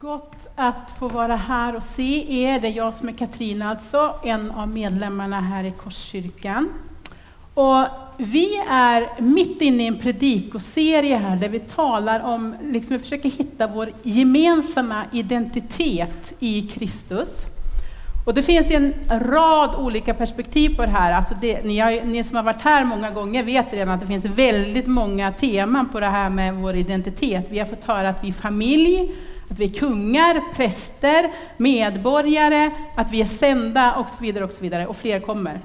Gott att få vara här och se er. Det är jag som är Katrina, alltså, en av medlemmarna här i Korskyrkan. Och vi är mitt inne i en predikoserie här där vi talar om, liksom vi försöker hitta vår gemensamma identitet i Kristus. Och det finns en rad olika perspektiv på det här. Alltså det, ni, har, ni, som har varit här många gånger vet redan att det finns väldigt många teman på det här med vår identitet. Vi har fått höra att vi är familj, att vi är kungar, präster, medborgare, att vi är sända och så vidare och så vidare. Och fler kommer.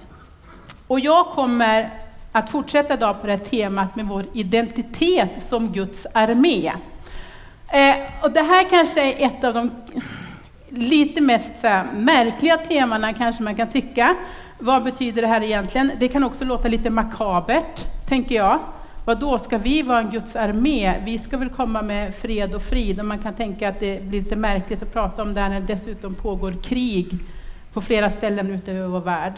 Och jag kommer att fortsätta idag på det här temat med vår identitet som Guds armé. Eh, och det här kanske är ett av de lite mest så här, märkliga temana kanske man kan tycka. Vad betyder det här egentligen? Det kan också låta lite makabert, tänker jag. Vad då ska vi vara en Guds armé? Vi ska väl komma med fred och frid och man kan tänka att det blir lite märkligt att prata om det här när det dessutom pågår krig på flera ställen ute i vår värld.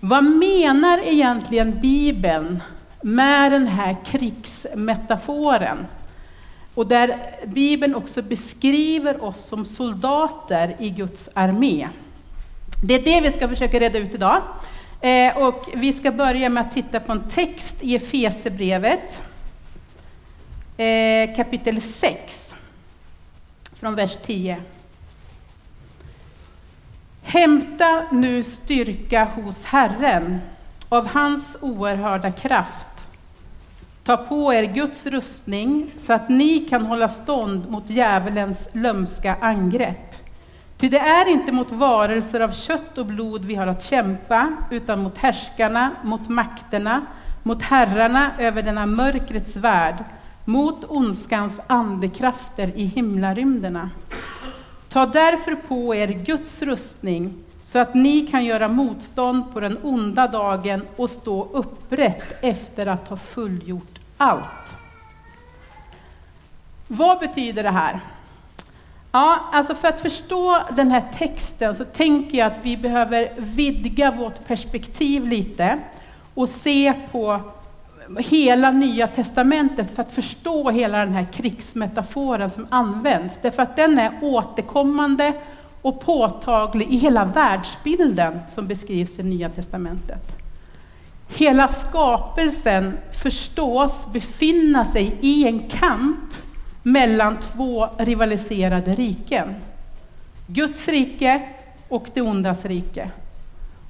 Vad menar egentligen Bibeln med den här krigsmetaforen? Och där Bibeln också beskriver oss som soldater i Guds armé. Det är det vi ska försöka reda ut idag. Eh, och vi ska börja med att titta på en text i Efesebrevet, eh, kapitel 6, från vers 10. Hämta nu styrka hos Herren av hans oerhörda kraft. Ta på er Guds rustning så att ni kan hålla stånd mot djävulens lömska angrepp. Ty det är inte mot varelser av kött och blod vi har att kämpa, utan mot härskarna, mot makterna, mot herrarna över denna mörkrets värld, mot ondskans andekrafter i himlarymderna. Ta därför på er Guds rustning, så att ni kan göra motstånd på den onda dagen och stå upprätt efter att ha fullgjort allt. Vad betyder det här? Ja, alltså för att förstå den här texten så tänker jag att vi behöver vidga vårt perspektiv lite och se på hela Nya Testamentet för att förstå hela den här krigsmetaforen som används. Därför att den är återkommande och påtaglig i hela världsbilden som beskrivs i Nya Testamentet. Hela skapelsen förstås befinna sig i en kamp mellan två rivaliserade riken. Guds rike och det ondas rike.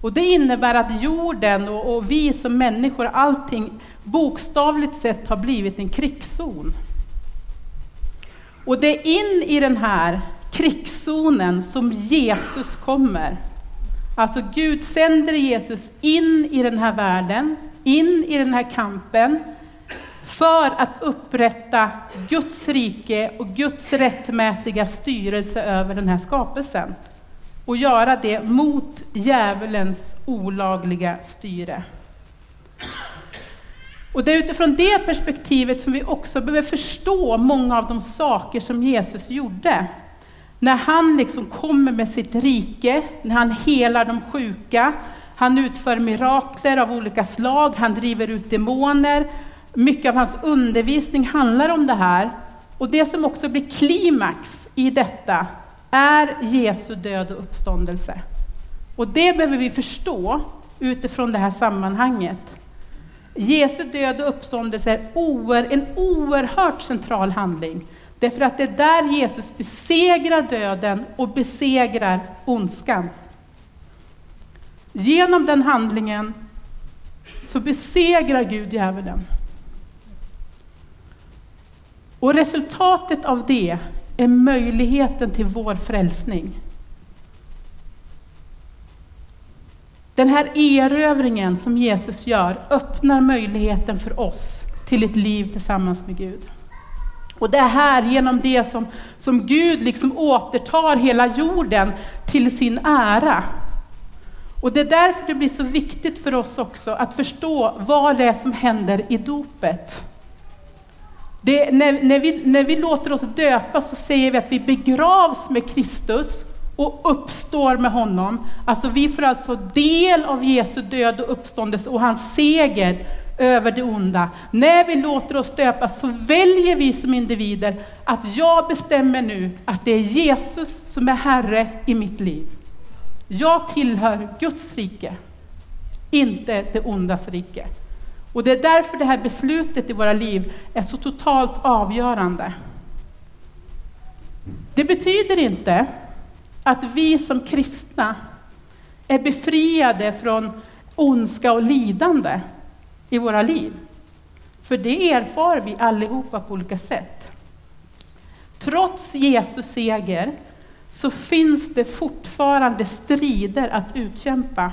Och det innebär att jorden och, och vi som människor, allting bokstavligt sett har blivit en krigszon. Och det är in i den här krigszonen som Jesus kommer. Alltså Gud sänder Jesus in i den här världen, in i den här kampen, för att upprätta Guds rike och Guds rättmätiga styrelse över den här skapelsen. Och göra det mot djävulens olagliga styre. Och det är utifrån det perspektivet som vi också behöver förstå många av de saker som Jesus gjorde. När han liksom kommer med sitt rike, när han helar de sjuka, han utför mirakler av olika slag, han driver ut demoner, mycket av hans undervisning handlar om det här. Och det som också blir klimax i detta är Jesu död och uppståndelse. Och det behöver vi förstå utifrån det här sammanhanget. Jesu död och uppståndelse är en oerhört central handling. Därför att det är där Jesus besegrar döden och besegrar ondskan. Genom den handlingen så besegrar Gud djävulen. Och resultatet av det är möjligheten till vår frälsning. Den här erövringen som Jesus gör öppnar möjligheten för oss till ett liv tillsammans med Gud. Och det är här, genom det som, som Gud liksom återtar hela jorden till sin ära. Och det är därför det blir så viktigt för oss också att förstå vad det är som händer i dopet. Det, när, när, vi, när vi låter oss döpas så säger vi att vi begravs med Kristus och uppstår med honom. Alltså vi får alltså del av Jesu död och uppståndelse och hans seger över det onda. När vi låter oss döpas så väljer vi som individer att jag bestämmer nu att det är Jesus som är Herre i mitt liv. Jag tillhör Guds rike, inte det ondas rike. Och det är därför det här beslutet i våra liv är så totalt avgörande. Det betyder inte att vi som kristna är befriade från ondska och lidande i våra liv. För det erfar vi allihopa på olika sätt. Trots Jesus seger så finns det fortfarande strider att utkämpa.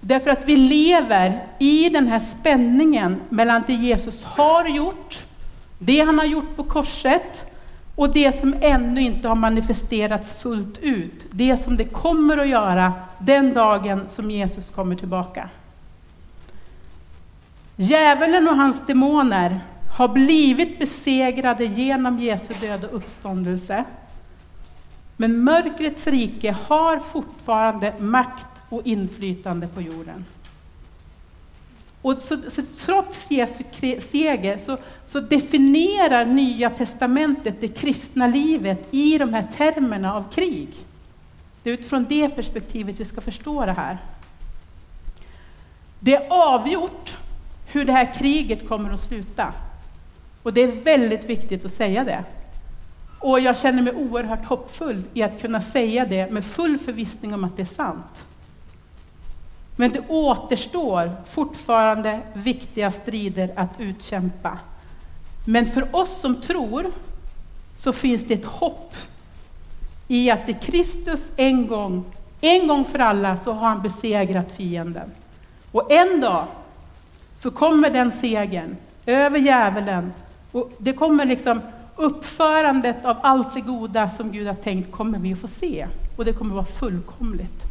Därför att vi lever i den här spänningen mellan det Jesus har gjort, det han har gjort på korset och det som ännu inte har manifesterats fullt ut, det som det kommer att göra den dagen som Jesus kommer tillbaka. Djävulen och hans demoner har blivit besegrade genom Jesu död och uppståndelse. Men mörkrets rike har fortfarande makt och inflytande på jorden. Och så, så trots Jesu seger så, så, definierar Nya Testamentet det kristna livet i de här termerna av krig. Det är utifrån det perspektivet vi ska förstå det här. Det är avgjort hur det här kriget kommer att sluta. Och det är väldigt viktigt att säga det. Och jag känner mig oerhört hoppfull i att kunna säga det med full förvissning om att det är sant. Men det återstår fortfarande viktiga strider att utkämpa. Men för oss som tror så finns det ett hopp i att det Kristus en gång, en gång för alla, så har han besegrat fienden. Och en dag så kommer den segern över djävulen. Och det kommer liksom uppförandet av allt det goda som Gud har tänkt kommer vi att få se. Och det kommer vara fullkomligt.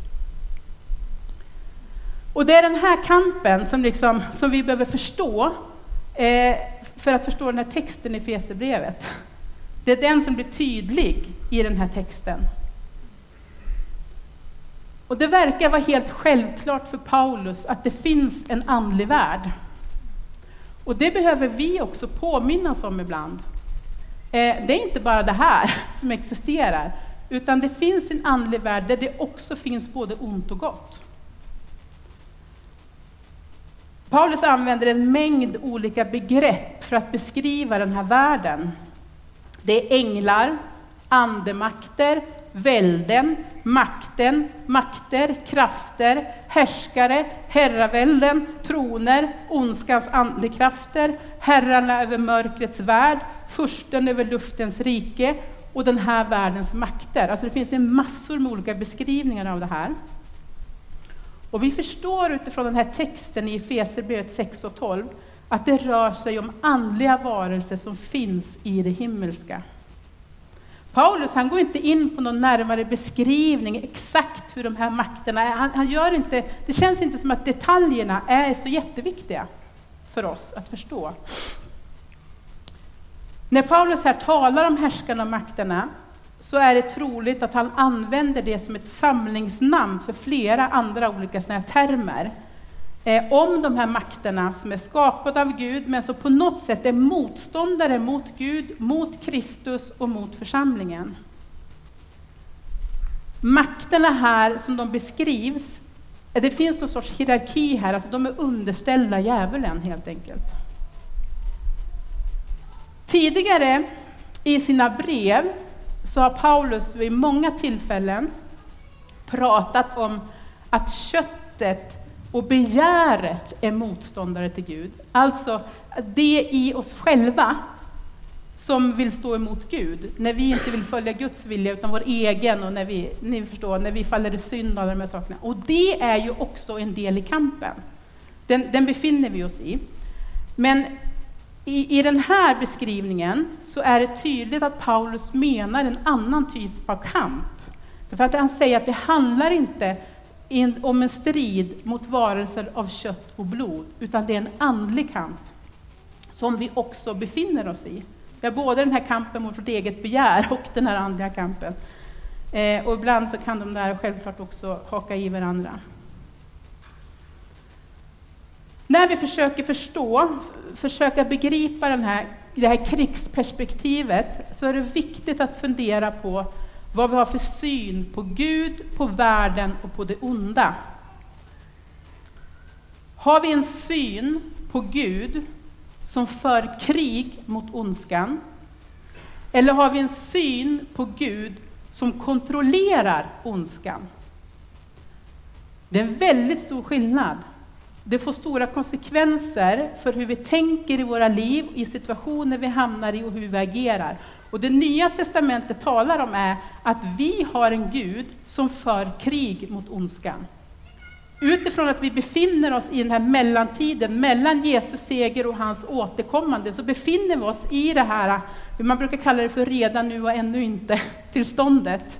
Och det är den här kampen som, liksom, som vi behöver förstå eh, för att förstå den här texten i Fesebrevet. Det är den som blir tydlig i den här texten. Och det verkar vara helt självklart för Paulus att det finns en andlig värld. Och det behöver vi också påminnas om ibland. Eh, det är inte bara det här som existerar, utan det finns en andlig värld där det också finns både ont och gott. Paulus använder en mängd olika begrepp för att beskriva den här världen. Det är änglar, andemakter, välden, makten, makter, krafter, härskare, herravälden, troner, ondskans andekrafter, herrarna över mörkrets värld, fursten över luftens rike och den här världens makter. Alltså det finns en massor med olika beskrivningar av det här. Och vi förstår utifrån den här texten i Efesierbrevet 6 och 12 att det rör sig om andliga varelser som finns i det himmelska. Paulus han går inte in på någon närmare beskrivning exakt hur de här makterna är. Han, han, gör inte, det känns inte som att detaljerna är så jätteviktiga för oss att förstå. När Paulus här talar om härskarna och makterna så är det troligt att han använder det som ett samlingsnamn för flera andra olika såna termer eh, om de här makterna som är skapade av Gud, men som på något sätt är motståndare mot Gud, mot Kristus och mot församlingen. Makterna här som de beskrivs, eh, det finns någon sorts hierarki här, alltså de är underställda djävulen helt enkelt. Tidigare i sina brev så har Paulus vid många tillfällen pratat om att köttet och begäret är motståndare till Gud. Alltså det i oss själva som vill stå emot Gud, när vi inte vill följa Guds vilja utan vår egen och när vi, ni förstår, när vi faller i synd och alla de här sakerna. Och det är ju också en del i kampen. Den, den befinner vi oss i. Men i, I den här beskrivningen så är det tydligt att Paulus menar en annan typ av kamp. För att han säger att det handlar inte om en strid mot varelser av kött och blod, utan det är en andlig kamp som vi också befinner oss i. Vi har både den här kampen mot vårt eget begär och den här andliga kampen. Eh, och ibland så kan de där självklart också haka i varandra. När vi försöker förstå, försöka begripa den här, det här krigsperspektivet så är det viktigt att fundera på vad vi har för syn på Gud, på världen och på det onda. Har vi en syn på Gud som för krig mot ondskan? Eller har vi en syn på Gud som kontrollerar ondskan? Det är en väldigt stor skillnad. Det får stora konsekvenser för hur vi tänker i våra liv, i situationer vi hamnar i och hur vi agerar. Och det nya testamentet talar om är att vi har en Gud som för krig mot ondskan. Utifrån att vi befinner oss i den här mellantiden mellan Jesus seger och hans återkommande så befinner vi oss i det här, man brukar kalla det för redan nu och ännu inte tillståndet.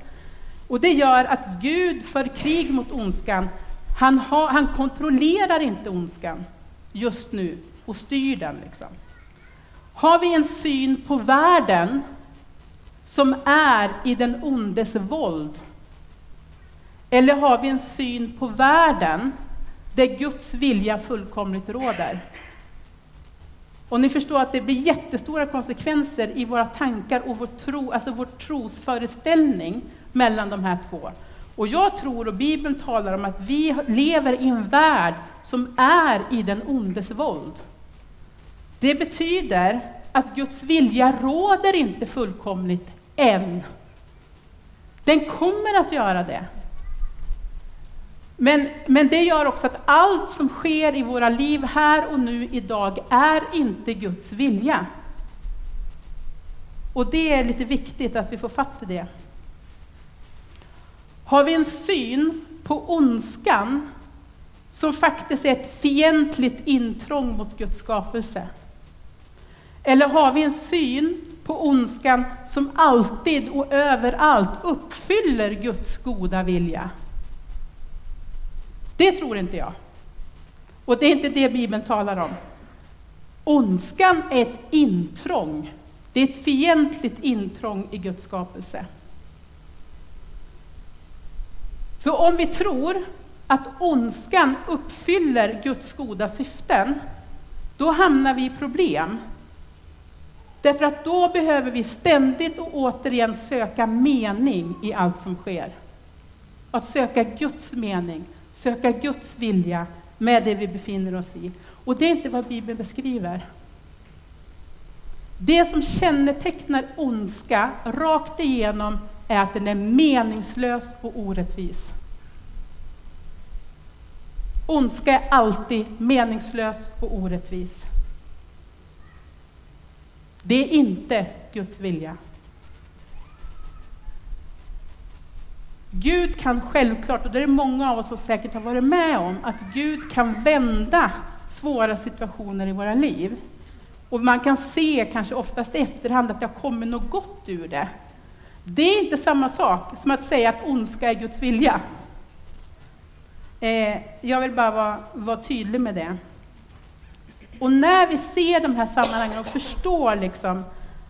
Och det gör att Gud för krig mot ondskan. Han, har, han kontrollerar inte ondskan just nu och styr den. Liksom. Har vi en syn på världen som är i den ondes våld? Eller har vi en syn på världen där Guds vilja fullkomligt råder? Och ni förstår att det blir jättestora konsekvenser i våra tankar och vår tro, alltså vår trosföreställning mellan de här två. Och jag tror, och Bibeln talar om att vi lever i en värld som är i den ondes våld. Det betyder att Guds vilja råder inte fullkomligt än. Den kommer att göra det. Men, men det gör också att allt som sker i våra liv här och nu idag är inte Guds vilja. Och det är lite viktigt att vi får fatt i det. Har vi en syn på ondskan som faktiskt är ett fientligt intrång mot Guds skapelse? Eller har vi en syn på ondskan som alltid och överallt uppfyller Guds goda vilja? Det tror inte jag. Och det är inte det Bibeln talar om. Ondskan är ett intrång. Det är ett fientligt intrång i Guds skapelse. För om vi tror att ondskan uppfyller Guds goda syften, då hamnar vi i problem. Därför att då behöver vi ständigt och återigen söka mening i allt som sker. Att söka Guds mening, söka Guds vilja med det vi befinner oss i. Och det är inte vad Bibeln beskriver. Det som kännetecknar ondska rakt igenom är att den är meningslös och orättvis. Ondska är alltid meningslös och orättvis. Det är inte Guds vilja. Gud kan självklart, och det är många av oss som säkert har varit med om, att Gud kan vända svåra situationer i våra liv. Och man kan se, kanske oftast i efterhand, att det har kommit något gott ur det. Det är inte samma sak som att säga att ondska är Guds vilja. Eh, jag vill bara vara, vara tydlig med det. Och när vi ser de här sammanhangen och förstår liksom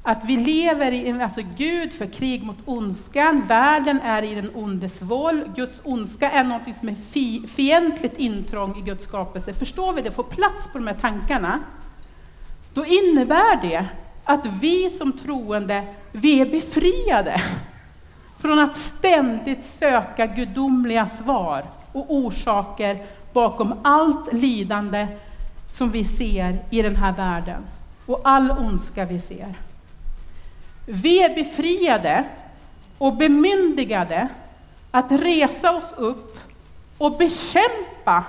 att vi lever i, alltså Gud för krig mot ondskan, världen är i den ondes våld, Guds ondska är något som är fi, fientligt intrång i Guds skapelse. Förstår vi det, får plats på de här tankarna, då innebär det att vi som troende, vi är befriade från att ständigt söka gudomliga svar och orsaker bakom allt lidande som vi ser i den här världen och all ondska vi ser. Vi är befriade och bemyndigade att resa oss upp och bekämpa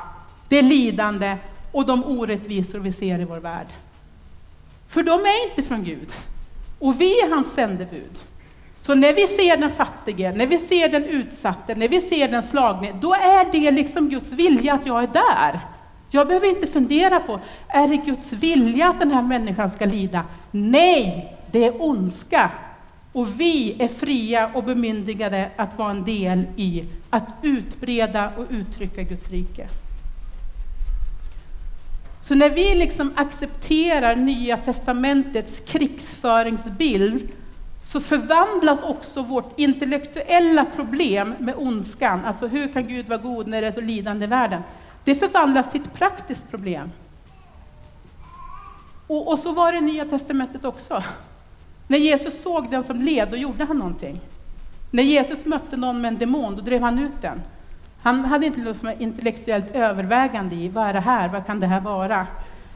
det lidande och de orättvisor vi ser i vår värld. För de är inte från Gud. Och vi är hans sändebud. Så när vi ser den fattige, när vi ser den utsatte, när vi ser den slagne, då är det liksom Guds vilja att jag är där. Jag behöver inte fundera på, är det Guds vilja att den här människan ska lida? Nej, det är ondska. Och vi är fria och bemyndigade att vara en del i att utbreda och uttrycka Guds rike. Så när vi liksom accepterar Nya testamentets krigsföringsbild så förvandlas också vårt intellektuella problem med ondskan, alltså hur kan Gud vara god när det är så lidande i världen? Det förvandlas till ett praktiskt problem. Och, och så var det i Nya Testamentet också. När Jesus såg den som led, då gjorde han någonting. När Jesus mötte någon med en demon, då drev han ut den. Han hade inte liksom intellektuellt övervägande i vad är det här, vad kan det här vara?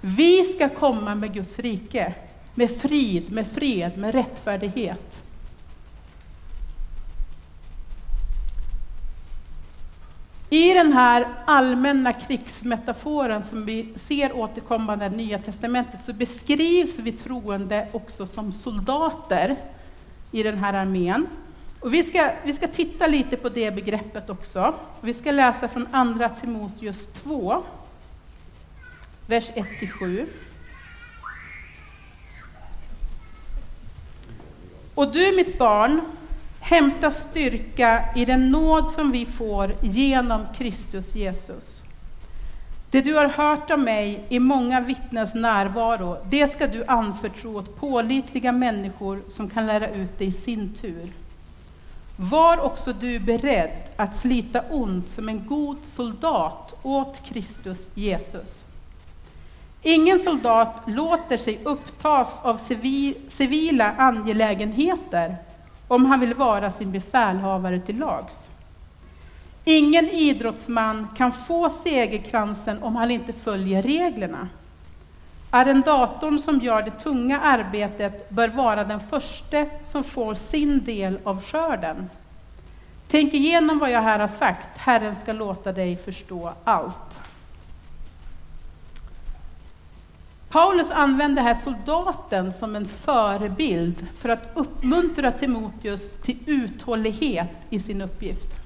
Vi ska komma med Guds rike, med frid, med fred, med rättfärdighet. I den här allmänna krigsmetaforen som vi ser återkommande i Nya Testamentet så beskrivs vi troende också som soldater i den här armén. Och vi, ska, vi ska titta lite på det begreppet också. Vi ska läsa från Andra Timoteus 2, vers 1-7. Och du mitt barn, hämta styrka i den nåd som vi får genom Kristus Jesus. Det du har hört av mig i många vittnens närvaro, det ska du anförtro åt pålitliga människor som kan lära ut det i sin tur. Var också du beredd att slita ont som en god soldat åt Kristus Jesus. Ingen soldat låter sig upptas av civila angelägenheter om han vill vara sin befälhavare till lags. Ingen idrottsman kan få segerkransen om han inte följer reglerna. Arrendatorn som gör det tunga arbetet bör vara den första som får sin del av skörden. Tänk igenom vad jag här har sagt, Herren ska låta dig förstå allt. Paulus använder här soldaten som en förebild för att uppmuntra Timoteus till uthållighet i sin uppgift.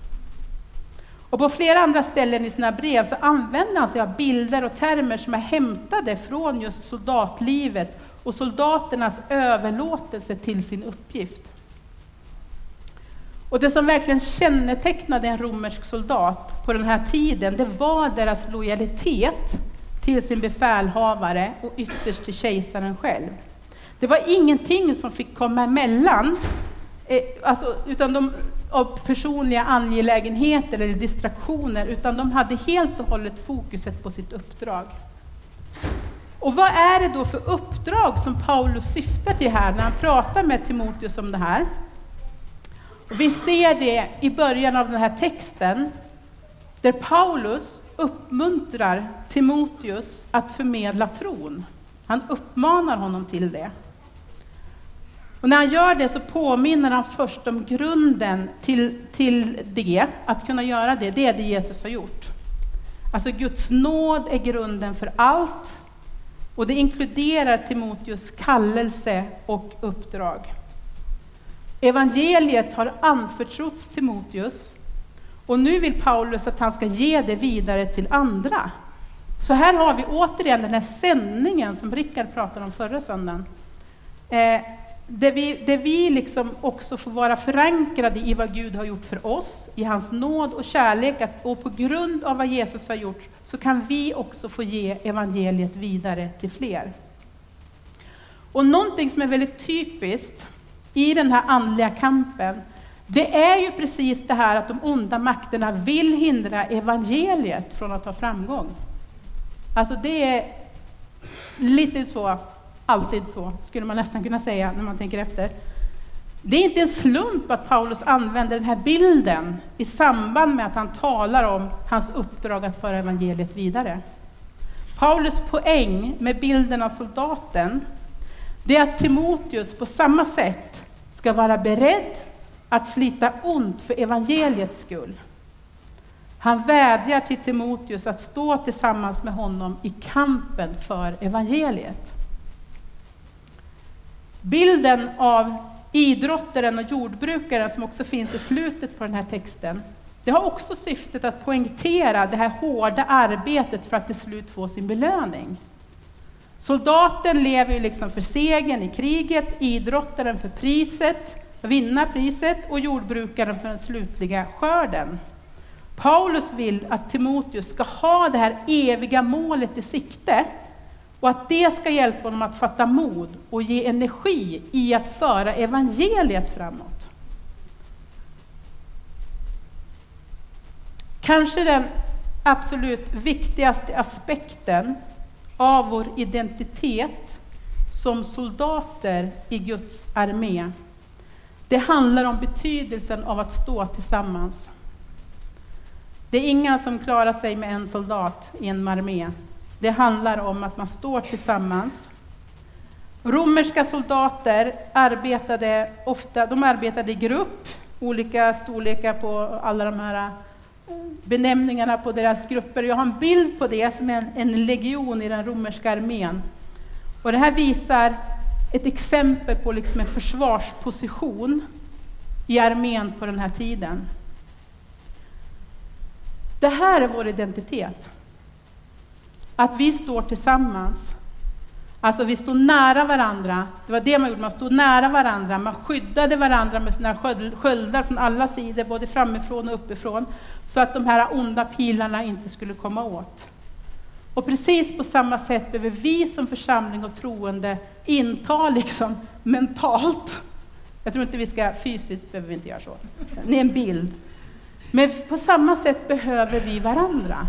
Och på flera andra ställen i sina brev så använder han sig av bilder och termer som är hämtade från just soldatlivet och soldaternas överlåtelse till sin uppgift. Och det som verkligen kännetecknade en romersk soldat på den här tiden, det var deras lojalitet till sin befälhavare och ytterst till kejsaren själv. Det var ingenting som fick komma emellan, eh, alltså, utan de, av personliga angelägenheter eller distraktioner, utan de hade helt och hållet fokuset på sitt uppdrag. Och vad är det då för uppdrag som Paulus syftar till här när han pratar med Timoteus om det här? Och vi ser det i början av den här texten, där Paulus uppmuntrar Timoteus att förmedla tron. Han uppmanar honom till det. Och när han gör det så påminner han först om grunden till, till det, att kunna göra det, det är det Jesus har gjort. Alltså Guds nåd är grunden för allt och det inkluderar Timoteus kallelse och uppdrag. Evangeliet har anförtrotts Timoteus och nu vill Paulus att han ska ge det vidare till andra. Så här har vi återigen den här sändningen som Rickard pratade om förra söndagen. Eh, där vi, där vi liksom också får vara förankrade i vad Gud har gjort för oss, i hans nåd och kärlek, att, och på grund av vad Jesus har gjort så kan vi också få ge evangeliet vidare till fler. Och någonting som är väldigt typiskt i den här andliga kampen, det är ju precis det här att de onda makterna vill hindra evangeliet från att ha framgång. Alltså det är lite så, alltid så, skulle man nästan kunna säga när man tänker efter. Det är inte en slump att Paulus använder den här bilden i samband med att han talar om hans uppdrag att föra evangeliet vidare. Paulus poäng med bilden av soldaten, det är att Timoteus på samma sätt ska vara beredd att slita ont för evangeliets skull. Han vädjar till Timoteus att stå tillsammans med honom i kampen för evangeliet. Bilden av idrottaren och jordbrukaren som också finns i slutet på den här texten, det har också syftet att poängtera det här hårda arbetet för att till slut få sin belöning. Soldaten lever ju liksom för segern i kriget, idrottaren för priset, vinna priset och jordbrukaren för den slutliga skörden. Paulus vill att Timoteus ska ha det här eviga målet i sikte och att det ska hjälpa honom att fatta mod och ge energi i att föra evangeliet framåt. Kanske den absolut viktigaste aspekten av vår identitet som soldater i Guds armé. Det handlar om betydelsen av att stå tillsammans. Det är inga som klarar sig med en soldat i en armé. Det handlar om att man står tillsammans. Romerska soldater arbetade ofta de arbetade i grupp, olika storlekar på alla de här eh, benämningarna på deras grupper. Jag har en bild på det som en, en legion i den romerska armén. Och det här visar ett exempel på liksom en försvarsposition i armén på den här tiden. Det här är vår identitet. Att vi står tillsammans. Alltså vi står nära varandra. Det var det man gjorde, man stod nära varandra. Man skyddade varandra med sina sköldar från alla sidor, både framifrån och uppifrån, så att de här onda pilarna inte skulle komma åt. Och precis på samma sätt behöver vi som församling och troende inta liksom mentalt, jag tror inte vi ska, fysiskt behöver vi inte göra så, det är en bild. Men på samma sätt behöver vi varandra.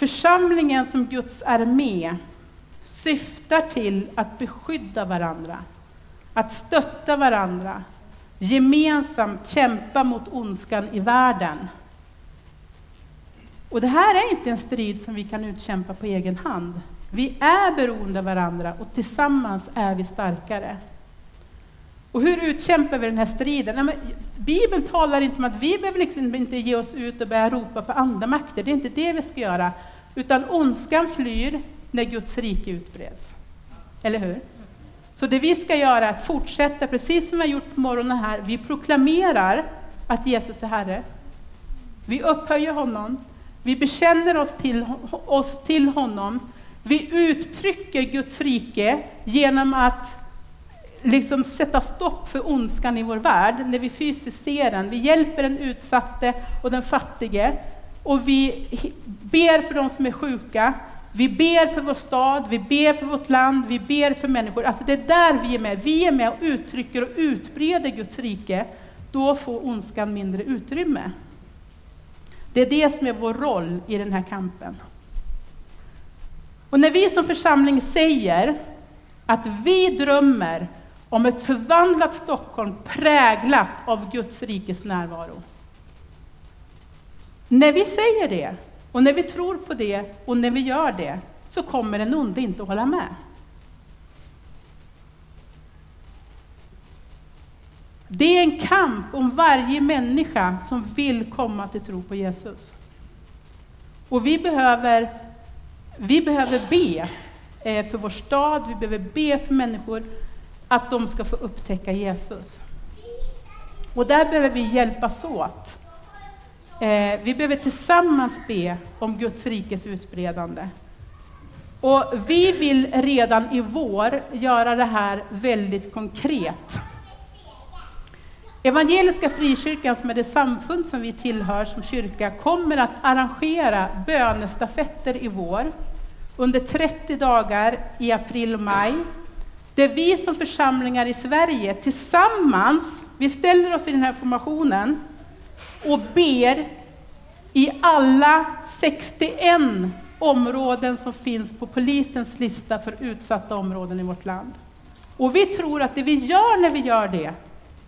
Församlingen som Guds armé syftar till att beskydda varandra, att stötta varandra, gemensamt kämpa mot ondskan i världen. Och det här är inte en strid som vi kan utkämpa på egen hand. Vi är beroende av varandra och tillsammans är vi starkare. Och hur utkämpar vi den här striden? Nej, Bibeln talar inte om att vi behöver liksom inte ge oss ut och börja ropa på andamakter. Det är inte det vi ska göra. Utan ondskan flyr när Guds rike utbreds. Eller hur? Så det vi ska göra är att fortsätta, precis som vi har gjort på morgonen här, vi proklamerar att Jesus är Herre. Vi upphöjer honom, vi bekänner oss till, oss till honom, vi uttrycker Guds rike genom att liksom sätta stopp för ondskan i vår värld, när vi fysiskt ser den. Vi hjälper den utsatte och den fattige, och vi ber för de som är sjuka, vi ber för vår stad, vi ber för vårt land, vi ber för människor. Alltså det är där vi är med. Vi är med och uttrycker och utbreder Guds rike. Då får ondskan mindre utrymme. Det är det som är vår roll i den här kampen. Och när vi som församling säger att vi drömmer om ett förvandlat Stockholm präglat av Guds rikes närvaro. När vi säger det, och när vi tror på det, och när vi gör det, så kommer den onde inte att hålla med. Det är en kamp om varje människa som vill komma till tro på Jesus. Och vi behöver, vi behöver be eh, för vår stad, vi behöver be för människor att de ska få upptäcka Jesus. Och där behöver vi hjälpas åt. Eh, vi behöver tillsammans be om Guds rikes utbredande. Och vi vill redan i vår göra det här väldigt konkret. Evangeliska Frikyrkan, som är det samfund som vi tillhör som kyrka, kommer att arrangera bönestafetter i vår under 30 dagar i april-maj det är Där vi som församlingar i Sverige tillsammans, vi ställer oss i den här formationen och ber i alla 61 områden som finns på polisens lista för utsatta områden i vårt land. Och vi tror att det vi gör när vi gör det,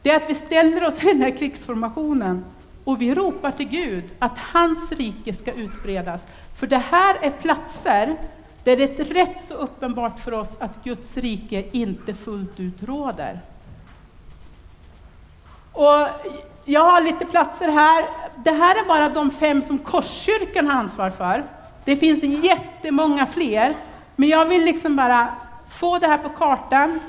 det är att vi ställer oss i den här krigsformationen och vi ropar till Gud att hans rike ska utbredas. För det här är platser där det är rätt så uppenbart för oss att Guds rike inte fullt ut råder. Och jag har lite platser här. Det här är bara de fem som Korskyrkan har ansvar för. Det finns jättemånga fler, men jag vill liksom bara få det här på kartan.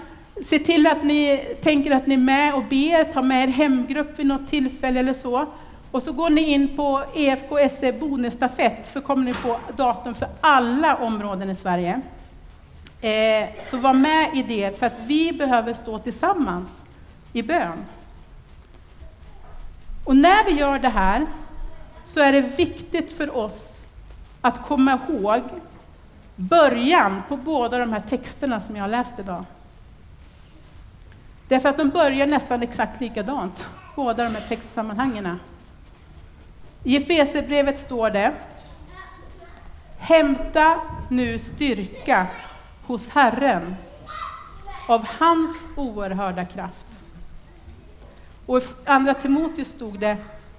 Se till att ni tänker att ni är med och ber, ta med er hemgrupp vid något tillfälle eller så. Och så går ni in på EFKSE bonusstafett Bonestafett så kommer ni få datum för alla områden i Sverige. Eh, så var med i det, för att vi behöver stå tillsammans i bön. Och när vi gör det här så är det viktigt för oss att komma ihåg början på båda de här texterna som jag har läst idag. Därför att de börjar nästan exakt likadant, båda de här textsammanhangen. I Efesierbrevet står det Hämta nu styrka hos Herren av hans oerhörda kraft. Och i Andra Timoteus stod det,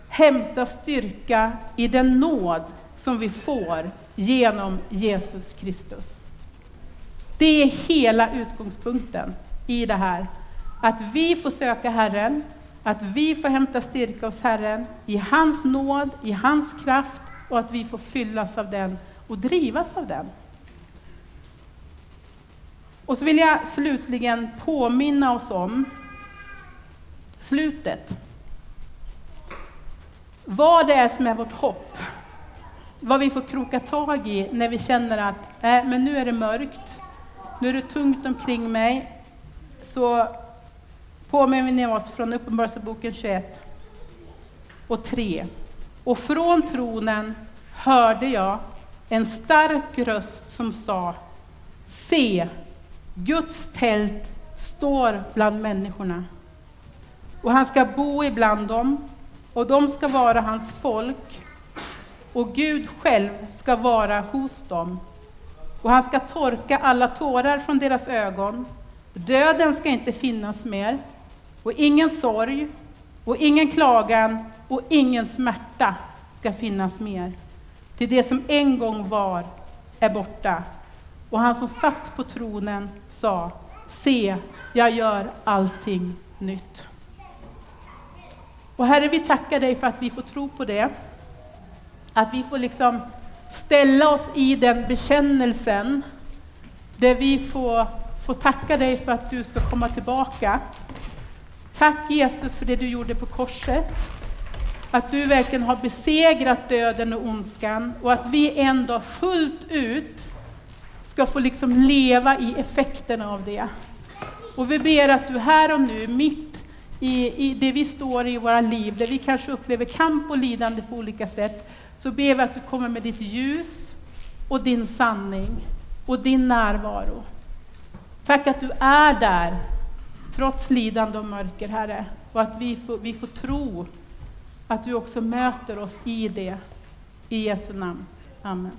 hämta styrka i den nåd som vi får genom Jesus Kristus. Det är hela utgångspunkten i det här. Att vi får söka Herren, att vi får hämta styrka hos Herren i hans nåd, i hans kraft och att vi får fyllas av den och drivas av den. Och så vill jag slutligen påminna oss om slutet. Vad det är som är vårt hopp. Vad vi får kroka tag i när vi känner att äh, men nu är det mörkt, nu är det tungt omkring mig. Så påminner vi oss från Uppenbarelseboken 21 och 3. Och från tronen hörde jag en stark röst som sa Se, Guds tält står bland människorna. Och han ska bo ibland dem, och de ska vara hans folk, och Gud själv ska vara hos dem. Och han ska torka alla tårar från deras ögon. Döden ska inte finnas mer, och ingen sorg, och ingen klagan, och ingen smärta ska finnas mer. Till det som en gång var är borta. Och han som satt på tronen sa, se, jag gör allting nytt. Och Herre, vi tackar dig för att vi får tro på det. Att vi får liksom ställa oss i den bekännelsen, där vi får, får tacka dig för att du ska komma tillbaka. Tack Jesus för det du gjorde på korset. Att du verkligen har besegrat döden och ondskan och att vi en dag fullt ut ska få liksom leva i effekterna av det. Och vi ber att du här och nu, mitt i, i det vi står i våra liv, där vi kanske upplever kamp och lidande på olika sätt, så ber vi att du kommer med ditt ljus och din sanning och din närvaro. Tack att du är där, trots lidande och mörker, Herre, och att vi får, vi får tro att du också möter oss i det. I Jesu namn. Amen.